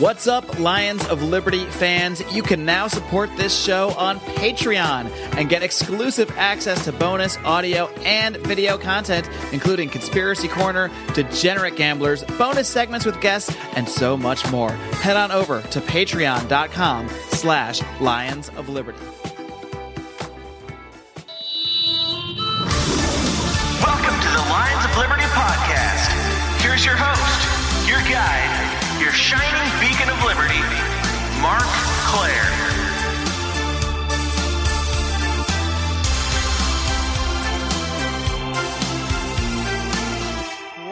What's up, Lions of Liberty fans? You can now support this show on Patreon and get exclusive access to bonus audio and video content, including Conspiracy Corner, Degenerate Gamblers, bonus segments with guests, and so much more. Head on over to patreon.com slash Lions of Liberty. Welcome to the Lions of Liberty podcast. Here's your host, your guide, your shining beacon of liberty, Marc Clair.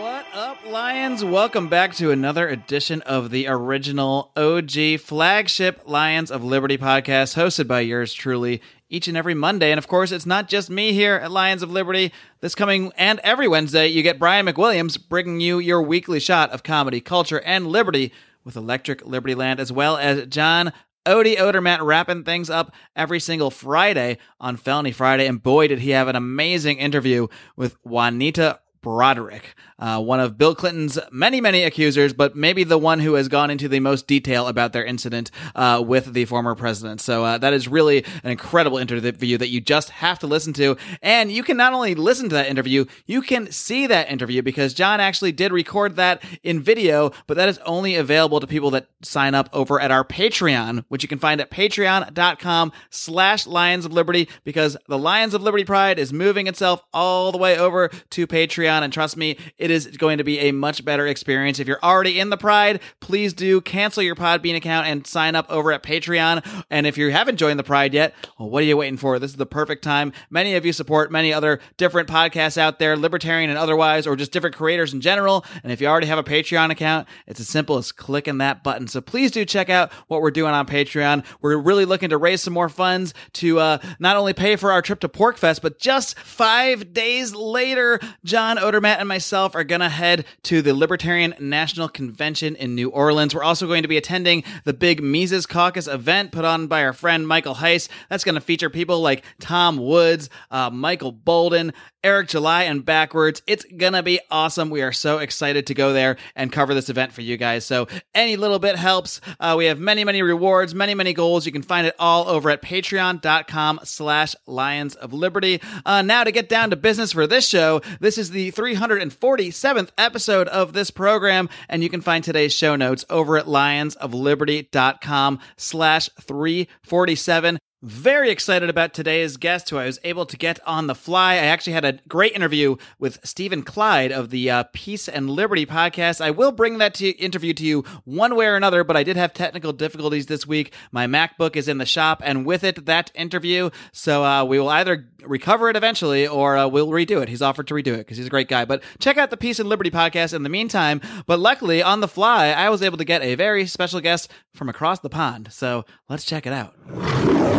What up, Lions? Welcome back to another edition of the original OG flagship Lions of Liberty podcast, hosted by yours truly each and every Monday. And of course, it's not just me here at Lions of Liberty. This coming and every Wednesday, you get Brian McWilliams bringing you your weekly shot of comedy, culture, and liberty with Electric Liberty Land, as well as John OD Odermatt wrapping things up every single Friday on Felony Friday. And boy, did he have an amazing interview with Juanita Broaddrick, uh, one of Bill Clinton's many, many accusers, but maybe the one who has gone into the most detail about their incident uh, with the former president. So uh, that is really an incredible interview that you just have to listen to. And you can not only listen to that interview, you can see that interview because John actually did record that in video, but that is only available to people that sign up over at our Patreon, which you can find at patreon.com slash Lions of Liberty because the Lions of Liberty Pride is moving itself all the way over to Patreon. And trust me, it is going to be a much better experience. If you're already in the Pride, please do cancel your Podbean account and sign up over at Patreon. And if you haven't joined the Pride yet, well, what are you waiting for? This is the perfect time. Many of you support many other different podcasts out there, libertarian and otherwise, or just different creators in general. And if you already have a Patreon account, it's as simple as clicking that button. So please do check out what we're doing on Patreon. We're really looking to raise some more funds to uh, not only pay for our trip to PorcFest, but just five days later, John Odermatt and myself are going to head to the Libertarian National Convention in New Orleans. We're also going to be attending the big Mises Caucus event put on by our friend Michael Heise. That's going to feature people like Tom Woods, uh, Michael Boldin, Eric July, and Backwordz. It's going to be awesome. We are so excited to go there and cover this event for you guys. So any little bit helps. Uh, we have many, many rewards, many, many goals. You can find it all over at patreon.com slash Lions of Liberty. Uh, now to get down to business for this show, this is the 347th episode of this program, and you can find today's show notes over at lionsofliberty.com slash 347. Very excited about today's guest, who I was able to get on the fly. I actually had a great interview with Stephen Clyde of the uh, Peace and Liberty podcast. I will bring that to, interview to you one way or another, but I did have technical difficulties this week. My MacBook is in the shop, and with it, that interview. So uh, we will either recover it eventually, or uh, we'll redo it. He's offered to redo it because he's a great guy. But check out the Peace and Liberty podcast in the meantime. But luckily, on the fly, I was able to get a very special guest from across the pond. So let's check it out.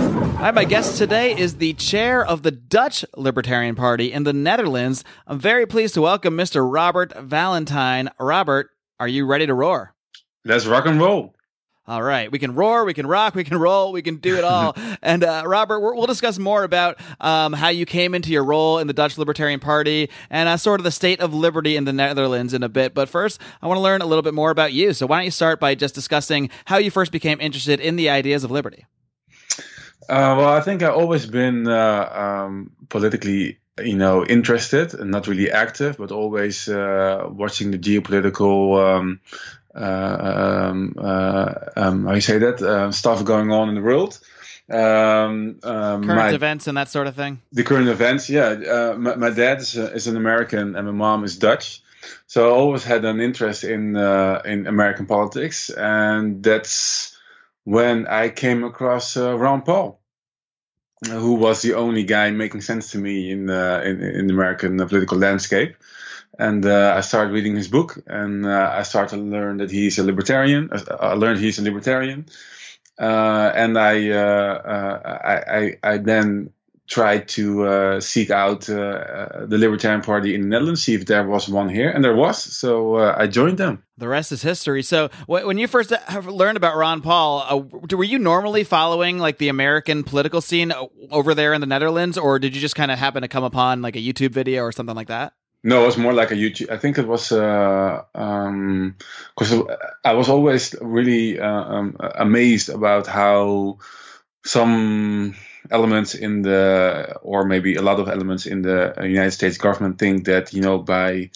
Hi, my guest today is the chair of the Dutch Libertarian Party in the Netherlands. I'm very pleased to welcome Mr. Robert Valentine. Robert, are you ready to roar? Let's rock and roll. All right, we can roar, we can rock, we can roll, we can do it all. and uh, Robert, we'll discuss more about um, how you came into your role in the Dutch Libertarian Party and uh, sort of the state of liberty in the Netherlands in a bit. But first, I want to learn a little bit more about you. So why don't you start by just discussing how you first became interested in the ideas of liberty? Uh, well, I think I've always been uh, um, politically, you know, interested and not really active, but always uh, watching the geopolitical, um, um, um, how you say that, stuff going on in the world. Um, current my, events and that sort of thing. The current events, yeah. Uh, my, my, dad is, is, an American and my mom is Dutch, so I always had an interest in uh, in American politics, and that's when I came across uh, Ron Paul, who was the only guy making sense to me in uh, in, in, the American political landscape. And uh, I started reading his book, and uh, I started to learn that he's a libertarian. I learned he's a libertarian, uh, and I, uh, I, I, I then tried to uh, seek out uh, uh, the Libertarian Party in the Netherlands, see if there was one here, and there was. So uh, I joined them. The rest is history. So when you first learned about Ron Paul, uh, were you normally following like the American political scene over there in the Netherlands, or did you just kind of happen to come upon like a YouTube video or something like that? No, it was more like a YouTube. I think it was because uh, um, I was always really uh, um, amazed about how some elements in the, or maybe a lot of elements in the United States government think that you know by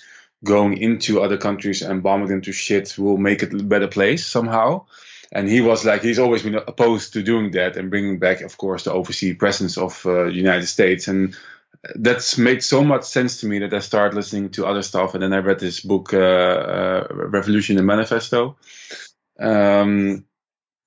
going into other countries and bombing them to shit will make it a better place somehow. And he was like, he's always been opposed to doing that and bringing back, of course, the overseas presence of uh, United States. And that's made so much sense to me that I started listening to other stuff, and then I read this book, uh, uh, Revolution and Manifesto. Um,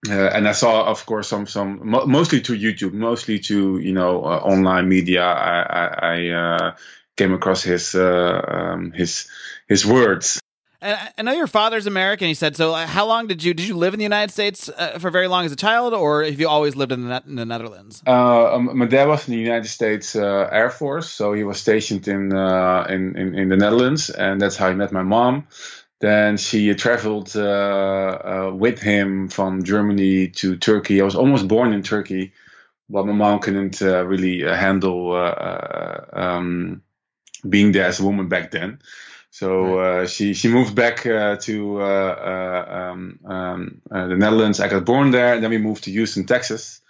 uh, and I saw, of course, some some mo- mostly to YouTube, mostly to you know uh, online media. I, I, I uh, came across his uh, um, his his words, and I know your father's American. He said. So, uh, how long did you did you live in the United States uh, for very long as a child, or have you always lived in the, in the Netherlands? Uh, um, my dad was in the United States uh, Air Force, so he was stationed in, uh, in, in in the Netherlands, and that's how he met my mom. Then she traveled uh, with him from Germany to Turkey. I was almost born in Turkey, but my mom couldn't really handle um, being there as a woman back then. So uh, she she moved back uh, to uh, uh um, um, uh, the Netherlands. I got born there, and then we moved to Houston, Texas,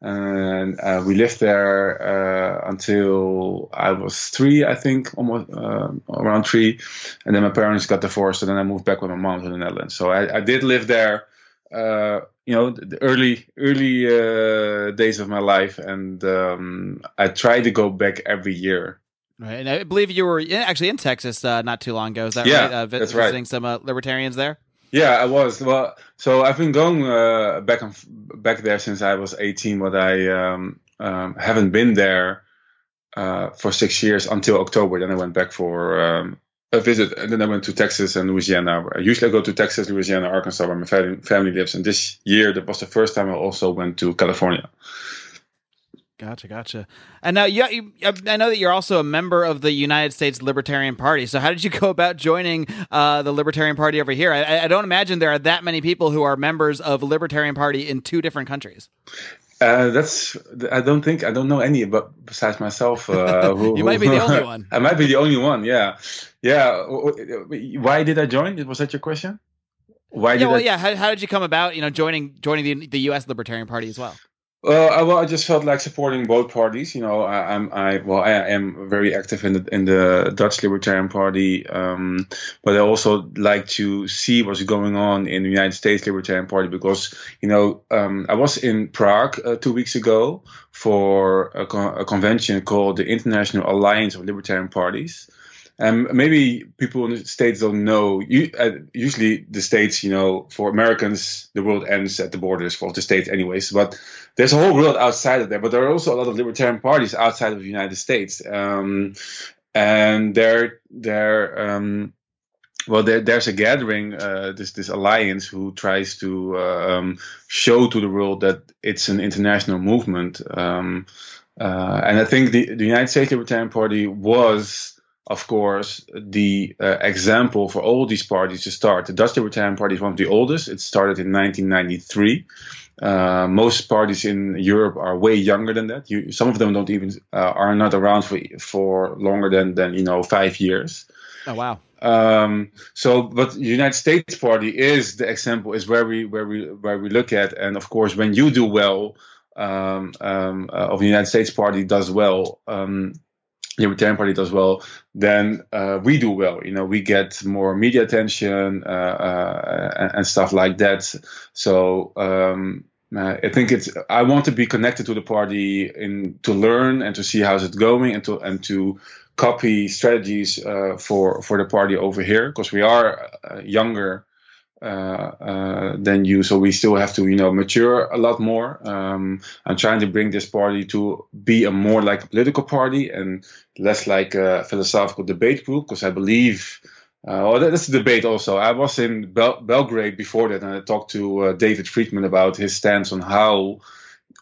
and uh, we lived there until I was three, I think, almost around three. And then my parents got divorced, and then I moved back with my mom to the Netherlands. So I, I did live there. you know, the early early days of my life, and um, I try to go back every year. Right, and I believe you were actually in Texas uh, not too long ago. Is that yeah, right? Uh, vi- that's visiting right. some uh, libertarians there. Yeah, I was. Well, so I've been going uh, back and back there since I was 18, but I um, um, haven't been there uh, for six years until October. Then I went back for um, a visit, and then I went to Texas and Louisiana. Usually I go to Texas, Louisiana, Arkansas, where my family lives. And this year, that was the first time I also went to California. Gotcha, gotcha. And now, you, you, I know that you're also a member of the United States Libertarian Party. So, how did you go about joining uh, the Libertarian Party over here? I, I, don't imagine there are that many people who are members of Libertarian Party in two different countries. Uh, that's I don't think I don't know any but besides myself. Uh, who, you might be the only one. I might be the only one. Yeah, yeah. Why did I join? Was that your question? Why? Yeah, well, I... yeah. How, how did you come about? You know, joining joining the the U.S. Libertarian Party as well. Well, I, well, I just felt like supporting both parties. You know, I, am I well, I am very active in the in the Dutch Libertarian Party, um, but I also like to see what's going on in the United States Libertarian Party because you know um, I was in Prague uh, two weeks ago for a, a convention called the International Alliance of Libertarian Parties. Um, maybe people in the states don't know. You, uh, usually, the states, you know, for Americans, the world ends at the borders for the states, anyways. But there's a whole world outside of there. But there are also a lot of libertarian parties outside of the United States, um, and they're they're um, well, there, there's a gathering, uh, this this alliance, who tries to uh, um, show to the world that it's an international movement. Um, uh, and I think the, the United States Libertarian Party was of course, the uh, example for all these parties to start. The Dutch Libertarian Party is one of the oldest. It started in 1993. Uh, most parties in Europe are way younger than that. You, some of them don't even uh, are not around for for longer than than you know five years. Oh wow. Um, so, but the United States Party is the example, is where we where we where we look at, and of course, when you do well, um, um, uh, of the United States Party does well, um, Libertarian Party does well, then uh, we do well. You know, we get more media attention uh, uh, and, and, stuff like that. So um, uh, I think it's. I want to be connected to the party in to learn and to see how's it going and to and to copy strategies uh, for for the party over here because we are uh, younger than you. So we still have to, you know, mature a lot more. Um, I'm trying to bring this party to be a more like a political party and less like a philosophical debate group because I believe. Uh, well, that's a debate also. I was in Bel- Belgrade before that, and I talked to uh, David Friedman about his stance on how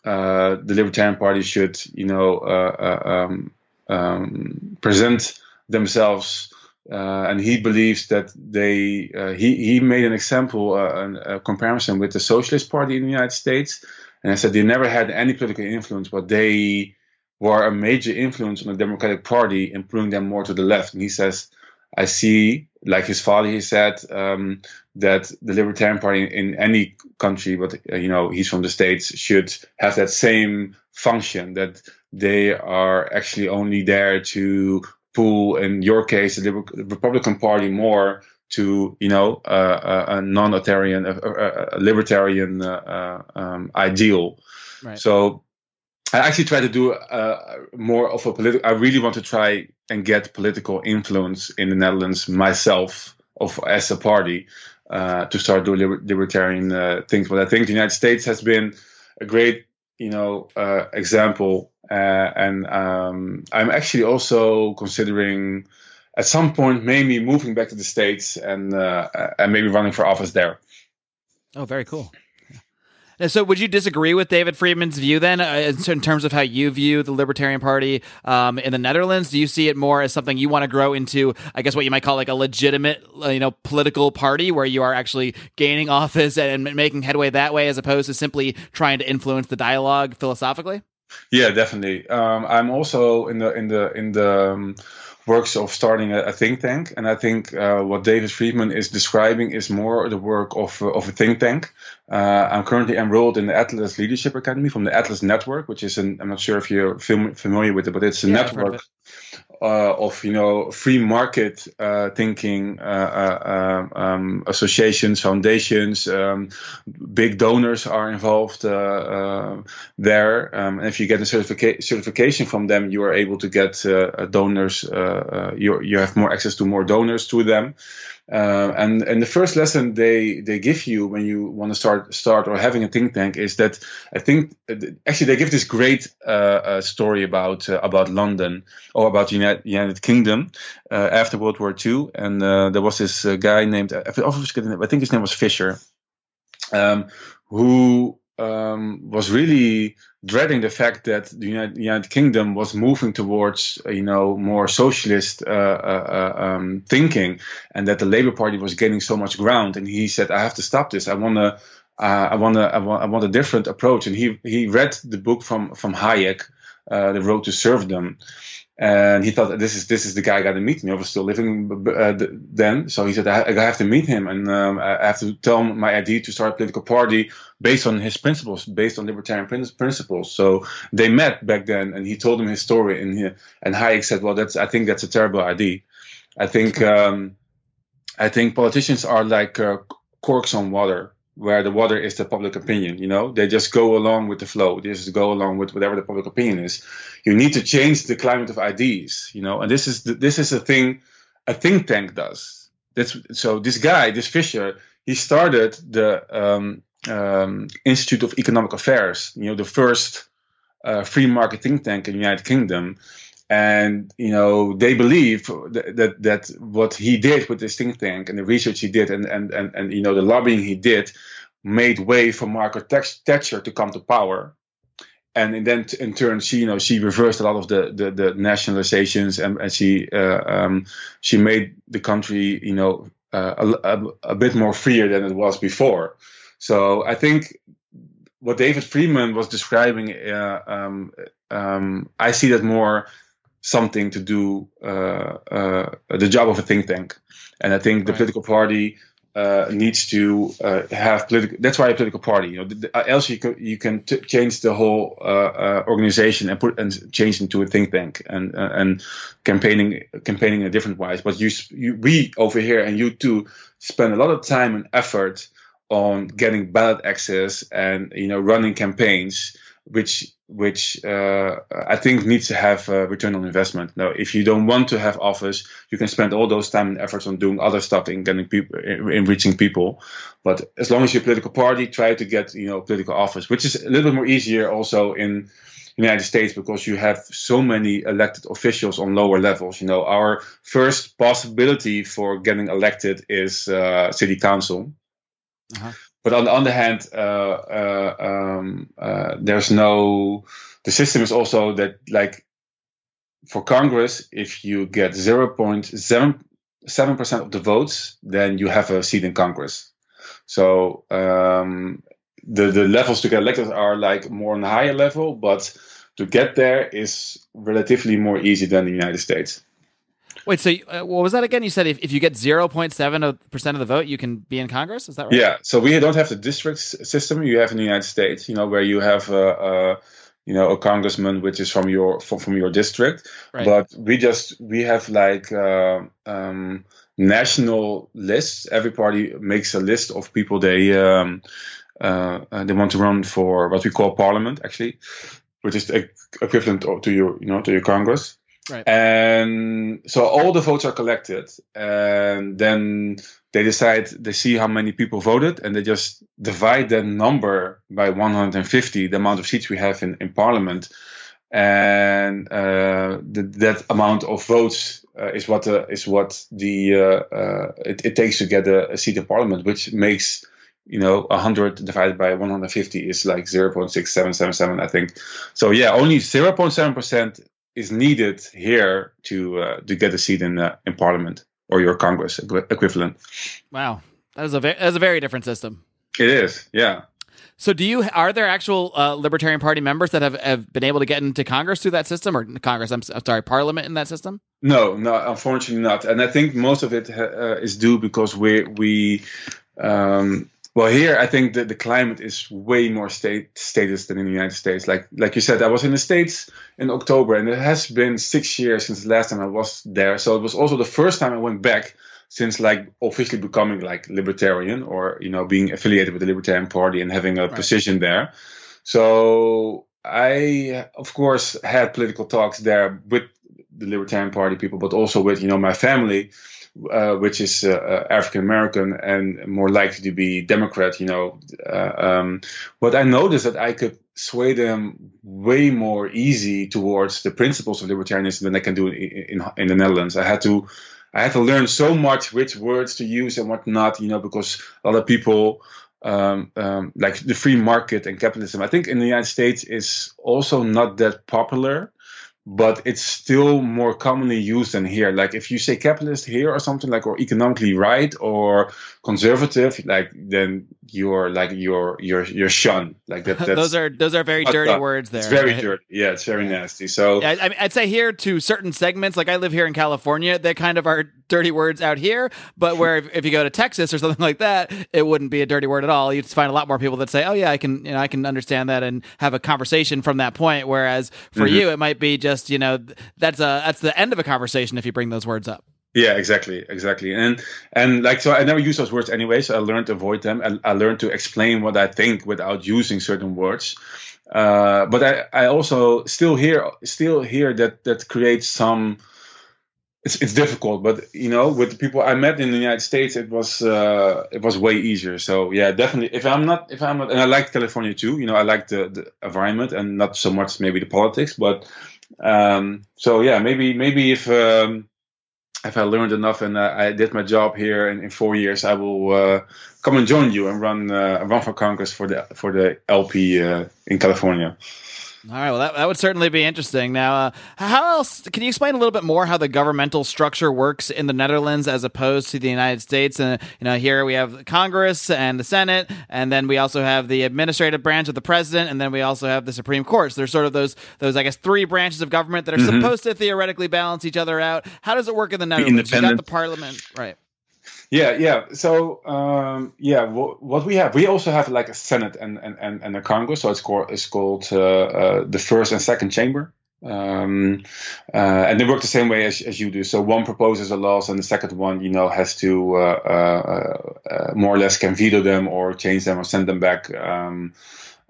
uh, the Libertarian Party should, you know, uh, um, um, present themselves uh, and he believes that they uh, he he made an example uh, a comparison with the Socialist Party in the United States, and I said they never had any political influence, but they were a major influence on the Democratic Party and pulling them more to the left. And he says, I see, like his father, he said um, that the Libertarian Party in any country, but uh, you know he's from the states, should have that same function that they are actually only there to pull, in your case, the, Republican Party more to you know uh, a, non-authoritarian, a, a libertarian uh, uh, um, ideal. Right. So I actually try to do uh, more of a political. I really want to try and get political influence in the Netherlands myself, of as a party, uh, to start doing liber- libertarian uh, things. But I think the United States has been a great, you know, uh, example, and um, I'm actually also considering at some point maybe moving back to the states and uh, and maybe running for office there. Oh, very cool. So, would you disagree with David Friedman's view then, uh, in terms of how you view the Libertarian Party um, in the Netherlands? Do you see it more as something you want to grow into, I guess, what you might call like a legitimate, uh, you know, political party where you are actually gaining office and making headway that way, as opposed to simply trying to influence the dialogue philosophically? Yeah, definitely. Um, I'm also in the in the in the um, works of starting a, a think tank. And I think uh, what David Friedman is describing is more the work of, uh, of a think tank. Uh, I'm currently enrolled in the Atlas Leadership Academy from the Atlas Network, which is an, I'm not sure if you're familiar with it, but it's a yeah, network of you know free market uh, thinking uh, uh um, um, associations, foundations, um, big donors are involved uh, uh, there. Um, and if you get a certifica- certification from them, you are able to get donors. you you have more access to more donors to them. Uh, and and the first lesson they they give you when you want to start start or having a think tank is that I think actually they give this great uh, uh, story about uh, about London or about the United, United Kingdom uh, after World War II, and uh, there was this guy named I think his name was Fisher, um, who um, was really dreading the fact that the United, United, Kingdom was moving towards, you know, more socialist uh, uh, uh, um, thinking, and that the Labour Party was gaining so much ground. And he said, "I have to stop this. I want to, uh, I want to, I want, I want a different approach." And he he read the book from from Hayek, uh, The Road to Serfdom, and he thought this is this is the guy I got to meet. And I was still living uh, then, so he said I, have to meet him, and um, I have to tell him my idea to start a political party based on his principles, based on libertarian principles. So they met back then, and he told him his story, and he, and Hayek said, "Well, that's I think that's a terrible idea. I think um, I think politicians are like uh, corks on water." Where the water is the public opinion. You know, they just go along with the flow. They just go along with whatever the public opinion is. You need to change the climate of ideas. You know, and this is the, this is a thing a think tank does. That's so. This guy, this Fisher, he started the um, um, Institute of Economic Affairs. You know, the first uh, free market think tank in the United Kingdom and you know they believe that, that, that what he did with this think tank and the research he did and and and, and you know the lobbying he did made way for Margaret Thatcher to come to power. And then in turn she you know she reversed a lot of the the, the nationalizations and, and she uh, um, she made the country you know uh, a, a, bit more freer than it was before. So i think what David Friedman was describing uh, um, um, i see that more something to do uh, uh, the job of a think tank. And I think the right. political party uh, needs to uh, have political. That's why a political party. You know, the, the, uh, else you can you can t- change the whole uh, organization and put and change into a think tank and and campaigning campaigning in a different wise. But you, you we over here and you too spend a lot of time and effort on getting ballot access and you know running campaigns which which uh, I think needs to have a return on investment. Now, if you don't want to have office, you can spend all those time and efforts on doing other stuff and getting people, in reaching people. But as long as you're a political party, try to get you know political office, which is a little bit more easier also in the United States because you have so many elected officials on lower levels. You know, our first possibility for getting elected is uh, city council. Uh-huh. But on the other hand, uh, uh, um, uh, there's no. The system is also that like for Congress, if you get 0.7 percent of the votes, then you have a seat in Congress. So um, the the levels to get elected are like more on a higher level, but to get there is relatively more easy than the United States. Wait, so uh, what was that again? You said if, if you get 0.7 percent of the vote, you can be in Congress. Is that right? Yeah. So we don't have the district system you have in the United States. You know, where you have a, a you know a congressman which is from your from, from your district, Right. but we just we have like uh, um, national lists. Every party makes a list of people they um, uh, uh, they want to run for what we call parliament, actually, which is equivalent to your you know to your Congress. Right. And so all the votes are collected, and then they decide they see how many people voted, and they just divide that number by 150, the amount of seats we have in, in Parliament, and uh, the, that amount of votes uh, is what the, is what the uh, uh, it, it takes to get a, a seat in Parliament, which makes you know 100 divided by 150 is like 0.6777 i think so yeah only 0.7 percent is needed here to uh, to get a seat in uh, in parliament or your congress equi- equivalent Wow, that is a ve- that is a very different system. it is yeah So, do you are there actual uh, Libertarian Party members that have, have been able to get into Congress through that system, or Congress? I'm, I'm sorry, Parliament in that system? No, no, unfortunately not. And I think most of it uh, is due because we we um, well here I think that the climate is way more state status than in the United States. Like like you said, I was in the States in October, and it has been six years since the last time I was there. So it was also the first time I went back since like officially becoming like libertarian or you know being affiliated with the Libertarian Party and having a position there. So I, of course, had political talks there with the Libertarian Party people, but also with you know my family, uh, which is uh, uh, African American and more likely to be Democrat. You know, uh, um, but I noticed that I could sway them way more easy towards the principles of libertarianism than I can do in, in, in the Netherlands. I had to. I had to learn so much which words to use and what not, you know, because a lot of people um, um, like the free market and capitalism. I think in the United States is also not that popular, but it's still more commonly used than here. Like if you say capitalist here or something like, or economically right or conservative, like then you're like you're you're you're shunned. Like that. That's, those are those are very dirty up. words. There, It's very right? dirty. Yeah, it's very nasty. So I, I I'd say here to certain segments, like I live here in California, they kind of are dirty words out here. But where if, if you go to Texas or something like that, it wouldn't be a dirty word at all. You'd find a lot more people that say, "Oh yeah, I can, you know, I can understand that," and have a conversation from that point. Whereas for mm-hmm. you, it might be just, you know, that's a that's the end of a conversation if you bring those words up. Yeah, exactly, exactly, and and like so, I never use those words anyway. So I learned to avoid them, and I learned to explain what I think without using certain words. Uh, but I, I also still hear still hear that that creates some. It's, it's difficult, but you know, with the people I met in the United States, it was uh, it was way easier. So yeah, definitely. If I'm not, if I'm not, and I like California too. You know, I like the, the environment and not so much maybe the politics, but um, so yeah, maybe maybe if um, if I learned enough and uh, I did my job here in, in four years, I will uh, come and join you and run uh, run for Congress for the for the LP uh, in California. All right, well, that, that would certainly be interesting. Now, uh, how else can you explain a little bit more how the governmental structure works in the Netherlands as opposed to the United States? And you know, here we have Congress and the Senate, and then we also have the administrative branch of the president, and then we also have the Supreme Court. So there's sort of those those I guess three branches of government that are supposed to theoretically balance each other out. How does it work in the Netherlands? You got the parliament, right? Yeah, yeah. So um, yeah, wh- what we have, we also have like a Senate and and, and, and a Congress. So it's called it's called uh, uh, the first and second chamber. Um, uh, and they work the same way as, as you do. So one proposes a laws, and the second one, you know, has to uh, uh, uh, more or less can veto them or change them or send them back. Um,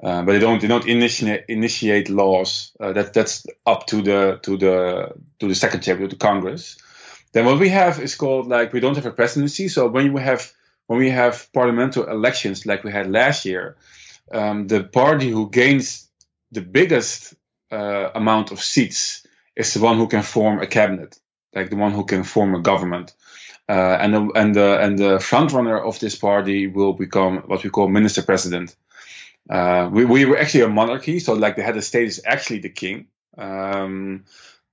uh, but they don't they don't initiate initiate laws. Uh, that that's up to the to the to the second chamber, to the Congress. Then what we have is called like we don't have a presidency. So when we have when we have parliamentary elections like we had last year, um, the party who gains the biggest uh, amount of seats is the one who can form a cabinet, like the one who can form a government. Uh, and the and the and the front runner of this party will become what we call minister president. Uh, we we were actually a monarchy, so like the head of state is actually the king. Um,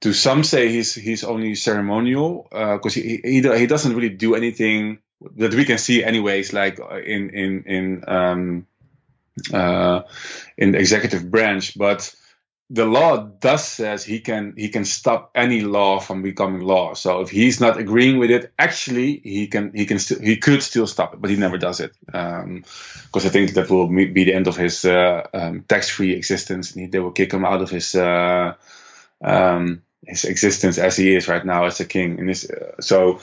to some say he's he's only ceremonial because he, he he doesn't really do anything that we can see anyways like uh, in in in um uh in the executive branch. But the law does says he can he can stop any law from becoming law. So if he's not agreeing with it, actually he can he can still he could still stop it, but he never does it. Because um, I think that will be the end of his uh, um, tax-free existence, and he, they will kick him out of his uh, um, his existence as he is right now as a king. And this, uh, so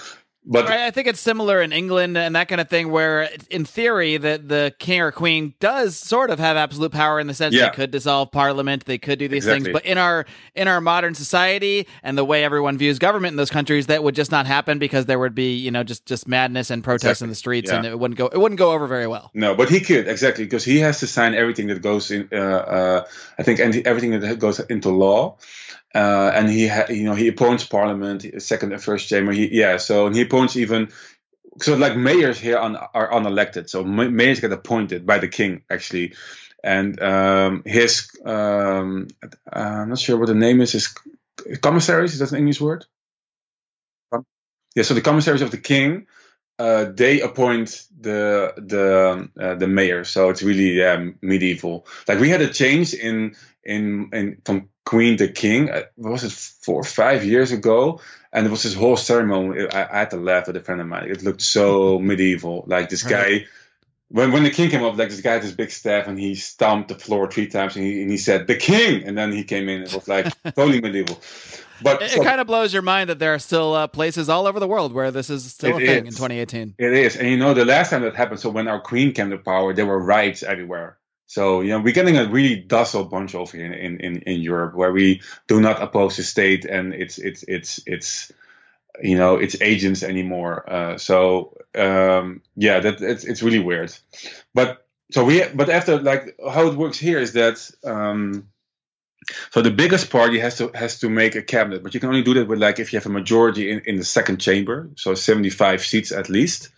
but right, I think it's similar in England and that kind of thing, where in theory that the king or queen does sort of have absolute power in the sense yeah. they could dissolve parliament, they could do these exactly. things. But in our in our modern society and the way everyone views government in those countries, that would just not happen because there would be you know just just madness and protests exactly. in the streets, yeah. and it wouldn't go it wouldn't go over very well. No, but he could exactly because he has to sign everything that goes in. Uh, uh, I think and everything that goes into law. Uh, and he, ha- you know, he appoints parliament, second and first chamber. He, yeah, so he appoints even, so like mayors here on, are unelected. So mayors get appointed by the king actually, and um, his, um, I'm not sure what the name is. His commissaries is that an English word? Yeah, so the commissaries of the king, uh, they appoint the the uh, the mayor. So it's really yeah, medieval. Like we had a change in in in from Queen to King. Uh, was it four or five years ago? And it was this whole ceremony. I, I had to laugh with a friend of mine. It looked so medieval. Like this guy, when when the king came up, like this guy had this big staff and he stomped the floor three times and he, and he said the king, and then he came in. It was like totally medieval. But it, so, it, kind of blows your mind that there are still uh, places all over the world where this is still a thing is. in 2018. It is, and you know the last time that happened. So when our queen came to power, there were riots everywhere. So, you know, we're getting a really docile bunch over here in, in, in Europe where we do not oppose the state and it's, it's, it's, it's, you know, it's agents anymore. Uh, so, um, yeah, that it's, it's really weird. But so we, but after like how it works here is that, um, so the biggest party has to has to make a cabinet, but you can only do that with like if you have a majority in, in the second chamber, so 75 seats at least.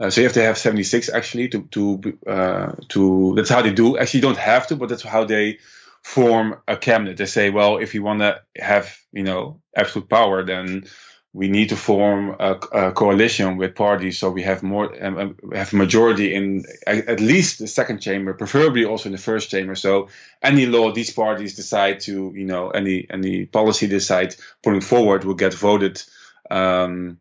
Uh, so you have to have 76 actually to to uh, to. That's how they do. Actually, you don't have to, but that's how they form a cabinet. They say, well, if you want to have you know absolute power, then we need to form a, a coalition with parties so we have more um, um have majority in at least the second chamber, preferably also in the first chamber. So any law these parties decide to you know any any policy decide putting forward will get voted. Um,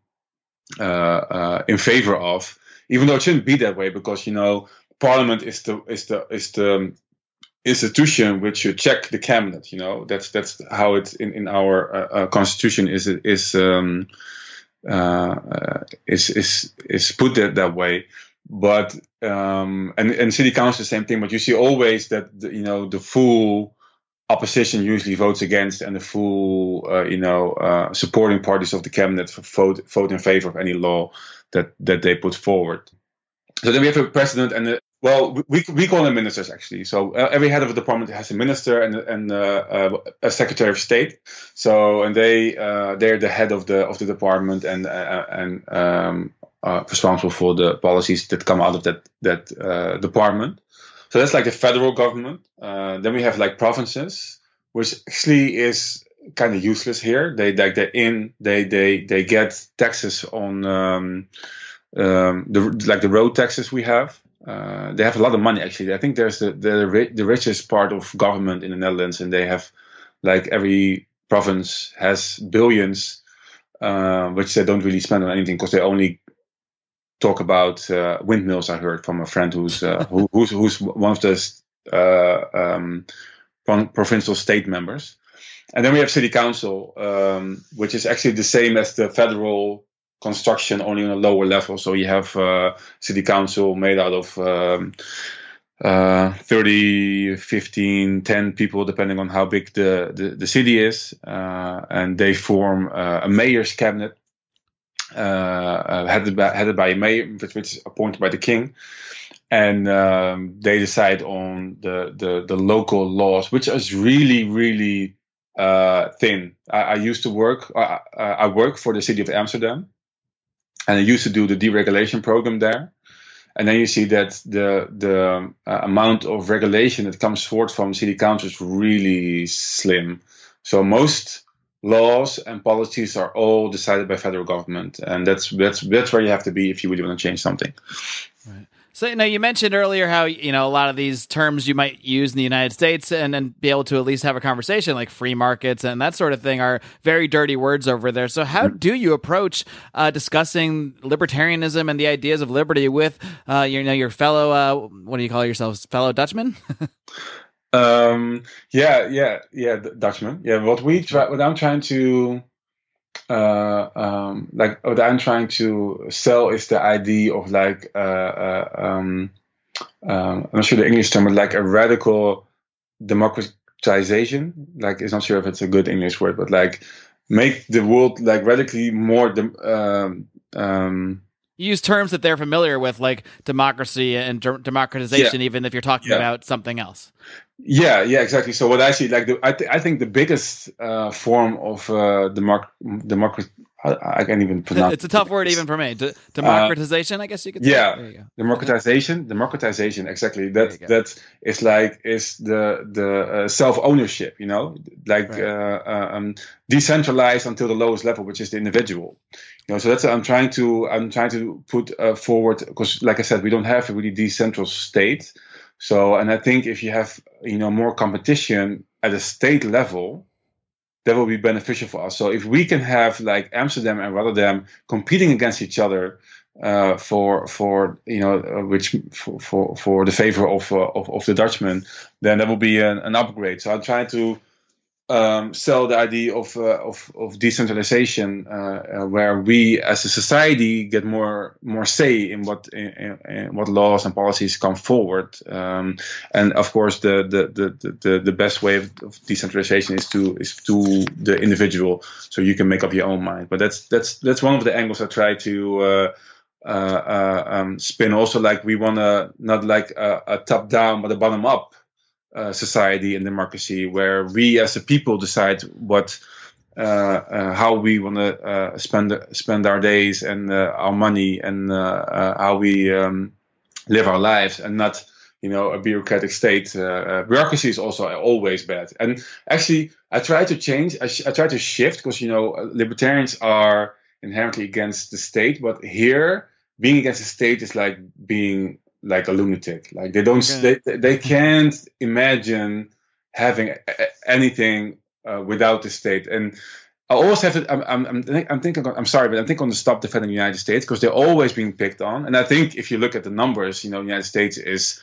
uh, uh, in favor of, even though it shouldn't be that way because you know parliament is the is the is the institution which should check the cabinet you know that's that's how it in, in our uh, uh, constitution is is um, uh, uh, is is is put that that way but um, and and city council the same thing but you see always that the, you know the full opposition usually votes against and the full uh, you know uh, supporting parties of the cabinet vote vote in favor of any law that that they put forward. So then we have a president and a, well, we, we call them ministers actually. So uh, every head of a department has a minister and and uh, uh, a secretary of state. So and they uh, they're the head of the of the department and uh, and um, uh, responsible for the policies that come out of that that department. So that's like the federal government. then we have like provinces, which actually is kind of useless here. They like they in they they they get taxes on um, um, the like the road taxes we have. Uh, they have a lot of money actually. I think there's the the the richest part of government in the Netherlands, and they have like every province has billions, uh, which they don't really spend on anything because they only talk about uh, windmills. I heard from a friend who's uh, who, who's who's one of the uh, um, provincial state members. And then we have city council, um, which is actually the same as the federal construction, only on a lower level. So you have uh, city council made out of um, uh, 30, 15, 10 people, depending on how big the, the, the city is. Uh, and they form uh, a mayor's cabinet. Uh, uh, headed by, headed by a mayor, which is appointed by the king, and um, they decide on the, the the local laws, which is really really uh, thin. I, I, used to work. I work for the city of Amsterdam, and I used to do the deregulation program there. And then you see that the the uh, amount of regulation that comes forth from city council is really slim. So most laws and policies are all decided by federal government, and that's that's that's where you have to be if you really want to change something. Right. So, you know, you mentioned earlier how, you know, a lot of these terms you might use in the United States and then be able to at least have a conversation like free markets and that sort of thing are very dirty words over there. So, how do you approach uh, discussing libertarianism and the ideas of liberty with, uh, you know, your fellow, uh, what do you call yourselves, fellow Dutchmen? um, yeah, yeah, yeah, Dutchman. Yeah, what we try, what I'm trying to uh, um, like what I'm trying to sell is the idea of like uh, uh, um, um, I'm not sure the English term, but like a radical democratization. Like, it's not sure if it's a good English word, but like make the world like radically more. um, um, use terms that they're familiar with, like democracy and de- democratization, yeah. even if you're talking yeah. about something else. Yeah, yeah, exactly. So what I see, like, the, I, th- I think the biggest uh, form of uh, democ- democracy, I, I, can't even pronounce. it's a tough word even for me. De- democratization, uh, I guess you could. say. Yeah, democratization, democratization. Exactly. That that is like is the the uh, self ownership. You know, like right. Uh, uh, um, decentralized until the lowest level, which is the individual. You know, so that's I'm trying to I'm trying to put uh, forward because, like I said, we don't have a really decentralized state. So, and I think if you have, you know, more competition at a state level, that will be beneficial for us. So if we can have like Amsterdam and Rotterdam competing against each other uh, for for you know uh, which for, for for the favor of, uh, of of the Dutchman, then that will be an, an upgrade. So I'm trying to um, sell the idea of uh, of, of, decentralization, uh, uh, where we as a society get more more say in what in, in what laws and policies come forward. Um, and of course, the, the the, the the best way of, decentralization is to is to the individual, so you can make up your own mind. But that's that's that's one of the angles I try to. Uh, uh, uh, um, spin also like we want to not like a, a top down but a bottom up uh, society and democracy where we as a people decide what uh, uh, how we want to uh, spend spend our days and uh, our money and how we um, live our lives and not you know a bureaucratic state. Bureaucracy is also always bad. And actually i try to change i, sh- I try to shift because you know libertarians are inherently against the state but here being against the state is like being like a lunatic. Like they don't, okay. they, they can't imagine having anything uh, without the state. And I always have to. I'm, I'm, I'm thinking. I'm sorry, but I'm thinking on the stop defending the United States because they're always being picked on. And I think if you look at the numbers, you know, the United States is.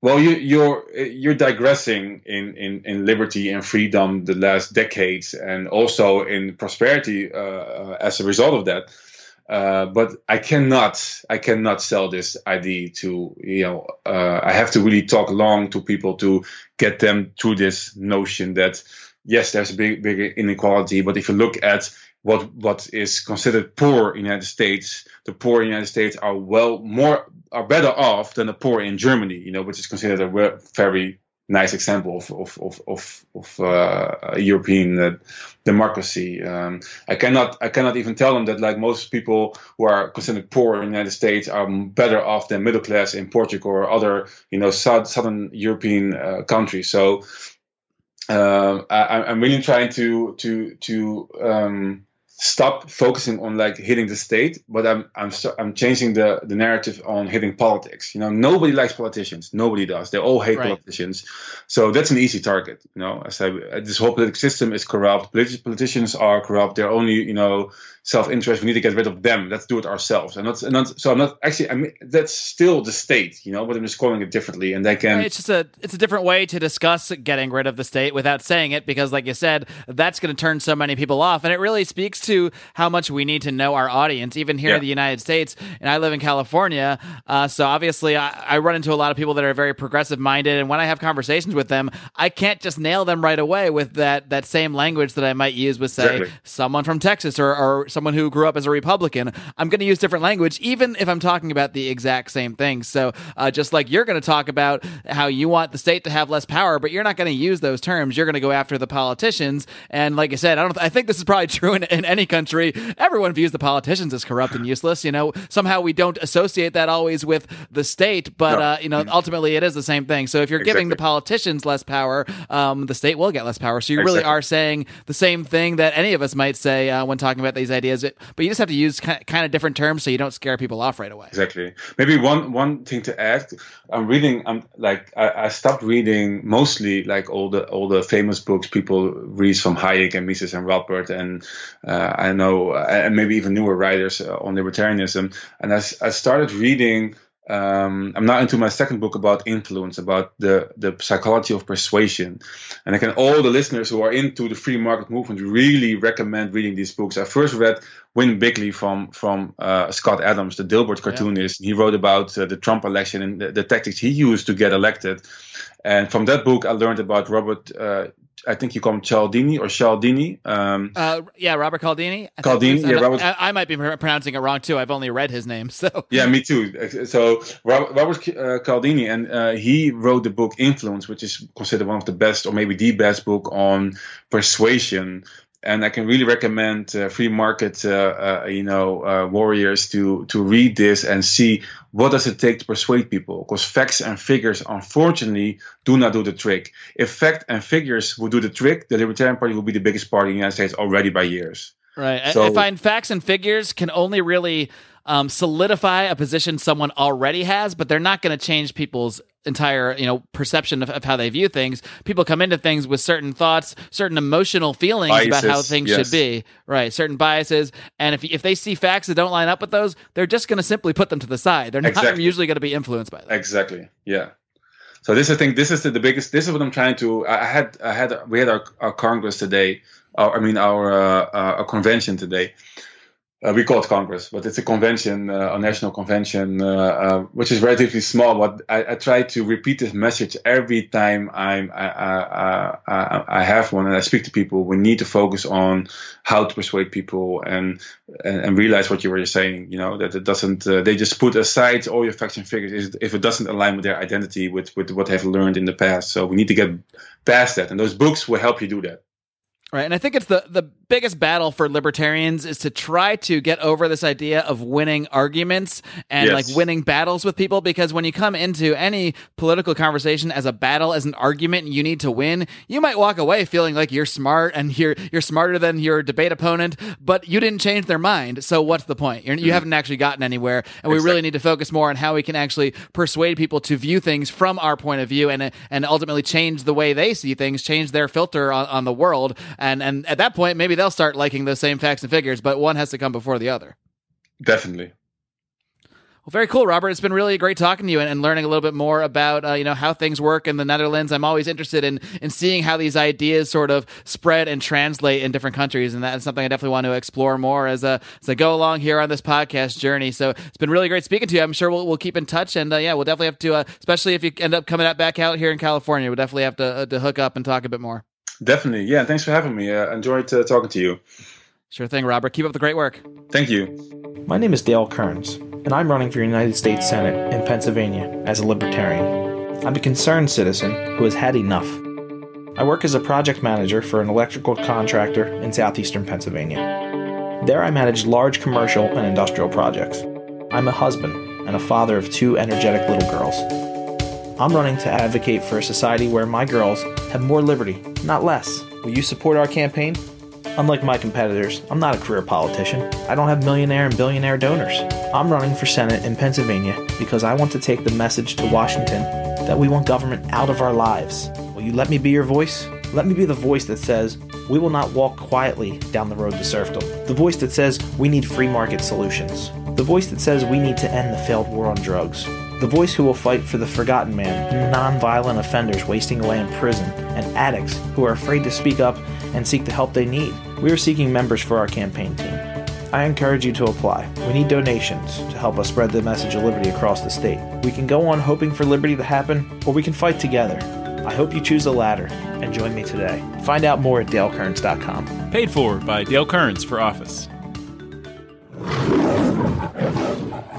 Well, you, you're you're digressing in, in, in liberty and freedom the last decades, and also in prosperity uh, uh as a result of that. Uh, but I cannot, I cannot sell this idea to, you know, uh, I have to really talk long to people to get them to this notion that yes, there's a big, big inequality, but if you look at what what is considered poor in the United States, the poor in the United States are well more are better off than the poor in Germany, you know, which is considered a very nice example of of of of, of uh, European uh, democracy. Um, I cannot I cannot even tell them that like most people who are considered poor in the United States are better off than middle class in Portugal or other you know south, southern European uh, countries. So uh, I, am really trying to to to um, stop focusing on like hitting the state, but I'm I'm I'm changing the the narrative on hitting politics. You know, nobody likes politicians. Nobody does. They all hate right. politicians. So that's an easy target. You know, as I this whole political system is corrupt. Politicians are corrupt. They're only you know self-interest. We need to get rid of them. Let's do it ourselves. And not, and not so I'm not actually. I mean, that's still the state, you know, but I'm just calling it differently. And they can. It's just a it's a different way to discuss getting rid of the state without saying it, because like you said, that's going to turn so many people off, and it really speaks to how much we need to know our audience, even here yeah. in the United States. And I live in California, uh, so obviously I, I run into a lot of people that are very progressive minded, and when I have conversations with them, I can't just nail them right away with that that same language that I might use with say exactly. someone from Texas or, or someone who grew up as a Republican, I'm going to use different language, even if I'm talking about the exact same thing. So, uh, just like you're going to talk about how you want the state to have less power, but you're not going to use those terms. You're going to go after the politicians. And like I said, I don't. I think this is probably true in, in any country, everyone views the politicians as corrupt and useless. You know, somehow we don't associate that always with the state, but No. uh, you know, ultimately it is the same thing. So if you're giving the politicians less power, um, the state will get less power. So you really Exactly. are saying the same thing that any of us might say uh, when talking about these ideas, but you just have to use kind of different terms so you don't scare people off right away. Exactly. Maybe one one thing to add. I'm reading. I'm like I, I stopped reading mostly like all the all the famous books people read from Hayek and Mises and Rothbard and uh, I know uh, and maybe even newer writers uh, on libertarianism. And I, I started reading. Um, I'm now into my second book about influence, about the the psychology of persuasion, and I can all the listeners who are into the free market movement really recommend reading these books. I first read Win Bigly from from uh, Scott Adams, the Dilbert cartoonist. He wrote about uh, the Trump election and the, the tactics he used to get elected. And from that book, I learned about Robert. Uh, I think you call him Cialdini or Cialdini. Um, Uh, yeah, Robert Caldini. I Caldini, yeah, Robert- I, I might be pronouncing it wrong too. I've only read his name, so yeah, me too. So Robert, Robert uh, Cialdini, and uh, he wrote the book Influence, which is considered one of the best, or maybe the best book on persuasion. And I can really recommend uh, free market, uh, uh, you know, uh, warriors to to read this and see what does it take to persuade people. Because facts and figures, unfortunately, do not do the trick. If fact and figures would do the trick, the Libertarian Party will be the biggest party in the United States already by years. Right. I- I, find facts and figures can only really um, solidify a position someone already has, but they're not going to change people's entire you know perception of, of how they view things. People come into things with certain thoughts, certain emotional feelings about how things yes. should be. Right. Certain biases, and if if they see facts that don't line up with those, they're just going to simply put them to the side. They're not Exactly. usually going to be influenced by them. Exactly. Yeah. So this, I think, this is the, the biggest. This is what I'm trying to. I had, I had, we had our, our Congress today. Our, I mean, our uh, uh, our convention today. Uh, we call it Congress, but it's a convention, uh, a national convention, uh, uh, which is relatively small. But I, I try to repeat this message every time I'm, I, I, I, have one and I speak to people. We need to focus on how to persuade people and and, and realize what you were saying. You know that it doesn't. Uh, they just put aside all your facts and figures if it doesn't align with their identity, with with what they've learned in the past. So we need to get past that, and those books will help you do that. Right. And I think it's the, the biggest battle for libertarians is to try to get over this idea of winning arguments and Yes. like winning battles with people because when you come into any political conversation as a battle, as an argument, you need to win, you might walk away feeling like you're smart and you're you're smarter than your debate opponent, but you didn't change their mind. So what's the point? You're, you mm-hmm. haven't actually gotten anywhere. And we really need to focus more on how we can actually persuade people to view things from our point of view and and ultimately change the way they see things, change their filter on, on the world. And and at that point, maybe they'll start liking those same facts and figures, but one has to come before the other. Definitely. Well, very cool, Robert. It's been really great talking to you and, and learning a little bit more about uh, you know how things work in the Netherlands. I'm always interested in in seeing how these ideas sort of spread and translate in different countries, and that's something I definitely want to explore more as a as I go along here on this podcast journey. So it's been really great speaking to you. I'm sure we'll, we'll keep in touch, and uh, yeah, we'll definitely have to, uh, especially if you end up coming out back out here in California, we'll definitely have to uh, to hook up and talk a bit more. Definitely. Yeah. Thanks for having me. Uh, enjoyed uh, talking to you. Sure thing, Robert. Keep up the great work. Thank you. My name is Dale Kerns, and I'm running for United States Senate in Pennsylvania as a libertarian. I'm a concerned citizen who has had enough. I work as a project manager for an electrical contractor in southeastern Pennsylvania. There, I manage large commercial and industrial projects. I'm a husband and a father of two energetic little girls. I'm running to advocate for a society where my girls have more liberty, not less. Will you support our campaign? Unlike my competitors, I'm not a career politician. I don't have millionaire and billionaire donors. I'm running for Senate in Pennsylvania because I want to take the message to Washington that we want government out of our lives. Will you let me be your voice? Let me be the voice that says, we will not walk quietly down the road to serfdom. The voice that says, we need free market solutions. The voice that says, we need to end the failed war on drugs. The voice who will fight for the forgotten man, non-violent offenders wasting away in prison, and addicts who are afraid to speak up and seek the help they need. We are seeking members for our campaign team. I encourage you to apply. We need donations to help us spread the message of liberty across the state. We can go on hoping for liberty to happen, or we can fight together. I hope you choose the latter and join me today. Find out more at dalekerns.com. Paid for by Dale Kerns for office.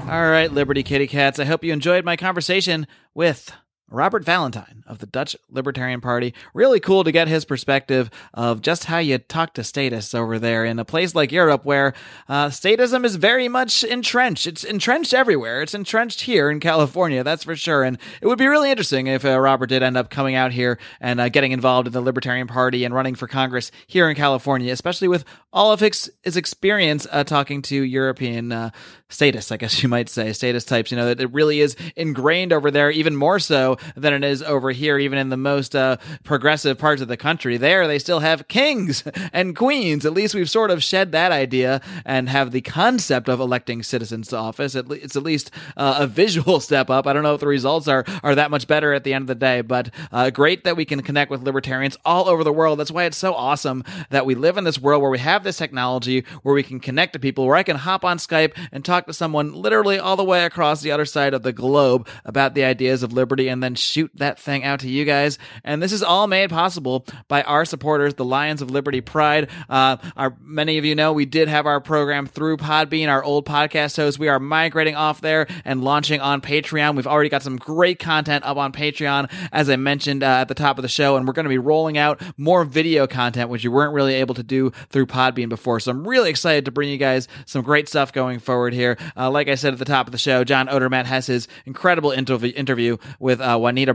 All right, Liberty Kitty Cats. I hope you enjoyed my conversation with Robert Valentine of the Dutch Libertarian Party. Really cool to get his perspective of just how you talk to statists over there in a place like Europe where uh, statism is very much entrenched. It's entrenched everywhere. It's entrenched here in California, that's for sure. And it would be really interesting if uh, Robert did end up coming out here and uh, getting involved in the Libertarian Party and running for Congress here in California, especially with all of his, his experience uh, talking to European uh, statists, I guess you might say, status types. You know, that it really is ingrained over there, even more so than it is over here, even in the most uh, progressive parts of the country. There, they still have kings and queens. At least we've sort of shed that idea and have the concept of electing citizens to office. It's at least uh, a visual step up. I don't know if the results are are that much better at the end of the day, but uh, great that we can connect with libertarians all over the world. That's why it's so awesome that we live in this world where we have this technology where we can connect to people, where I can hop on Skype and talk to someone literally all the way across the other side of the globe about the ideas of liberty and then shoot that thing out to you guys. And this is all made possible by our supporters, the Lions of Liberty Pride. Uh, our many of you know we did have our program through Podbean, our old podcast host. We are migrating off there and launching on Patreon. We've already got some great content up on Patreon, as I mentioned uh, at the top of the show, and we're going to be rolling out more video content, which you weren't really able to do through Podbean before. So I'm really excited to bring you guys some great stuff going forward here. Uh, like I said at the top of the show, John Odermatt has his incredible interview, interview with uh, Juanita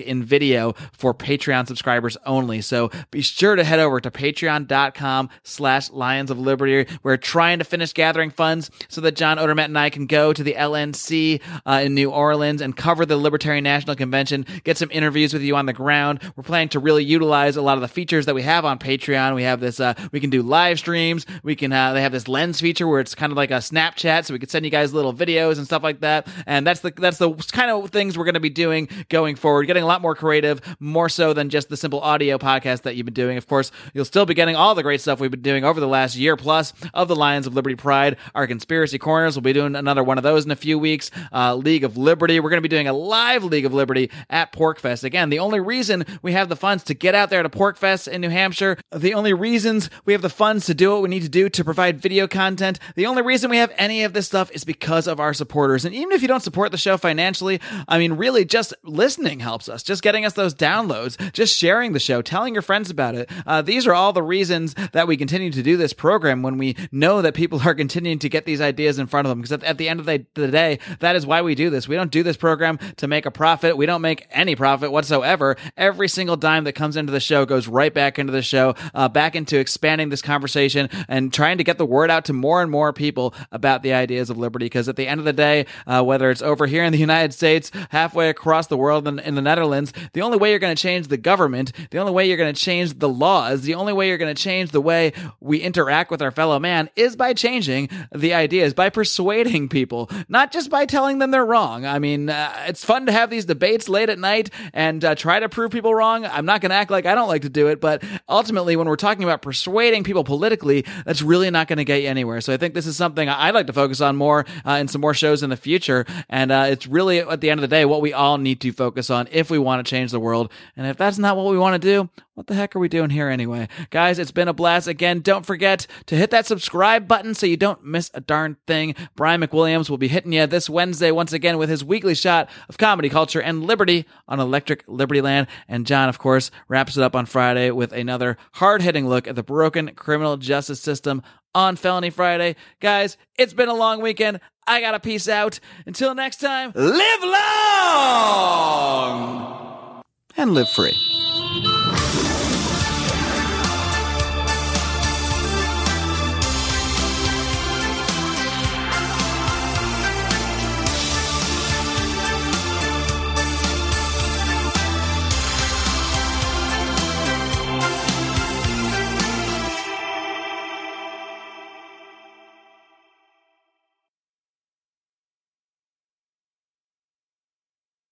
In video for Patreon subscribers only. So be sure to head over to patreon.com slash Lions of Liberty. We're trying to finish gathering funds so that John Odermatt and I can go to the LNC uh, in New Orleans and cover the Libertarian National Convention, get some interviews with you on the ground. We're planning to really utilize a lot of the features that we have on Patreon. We have this, uh, we can do live streams. We can, uh, they have this lens feature where it's kind of like a Snapchat, so we could send you guys little videos and stuff like that. And that's the, that's the kind of things we're going to be doing going forward, getting a lot more creative, more so than just the simple audio podcast that you've been doing. Of course, you'll still be getting all the great stuff we've been doing over the last year plus of the Lions of Liberty Pride. Our conspiracy corners, we'll be doing another one of those in a few weeks. Uh, League of Liberty, we're going to be doing a live League of Liberty at PorcFest. Again, the only reason we have the funds to get out there to PorcFest in New Hampshire, the only reasons we have the funds to do what we need to do to provide video content, the only reason we have any of this stuff is because of our supporters. And even if you don't support the show financially, I mean, really just listening helps us, just getting us those downloads, just sharing the show, telling your friends about it. Uh, these are all the reasons that we continue to do this program when we know that people are continuing to get these ideas in front of them. Because at, at the end of the, the day, that is why we do this. We don't do this program to make a profit. We don't make any profit whatsoever. Every single dime that comes into the show goes right back into the show, uh, back into expanding this conversation and trying to get the word out to more and more people about the ideas of liberty. Because at the end of the day, uh, whether it's over here in the United States, halfway across the world, in, in the Netherlands, the only way you're going to change the government, the only way you're going to change the laws, the only way you're going to change the way we interact with our fellow man is by changing the ideas, by persuading people, not just by telling them they're wrong. I mean, uh, it's fun to have these debates late at night and uh, try to prove people wrong. I'm not going to act like I don't like to do it, but ultimately, when we're talking about persuading people politically, that's really not going to get you anywhere. So I think this is something I'd like to focus on more uh, in some more shows in the future. And uh, it's really, at the end of the day, what we all need to focus on if we want to change the world. And if that's not what we want to do, what the heck are we doing here anyway? Guys, it's been a blast. Again, don't forget to hit that subscribe button so you don't miss a darn thing. Brian McWilliams will be hitting you this Wednesday once again with his weekly shot of comedy, culture, and liberty on Electric Liberty Land. And John, of course, wraps it up on Friday with another hard hitting look at the broken criminal justice system on Felony Friday. Guys, it's been a long weekend. I gotta peace out. Until next time, live long and live free.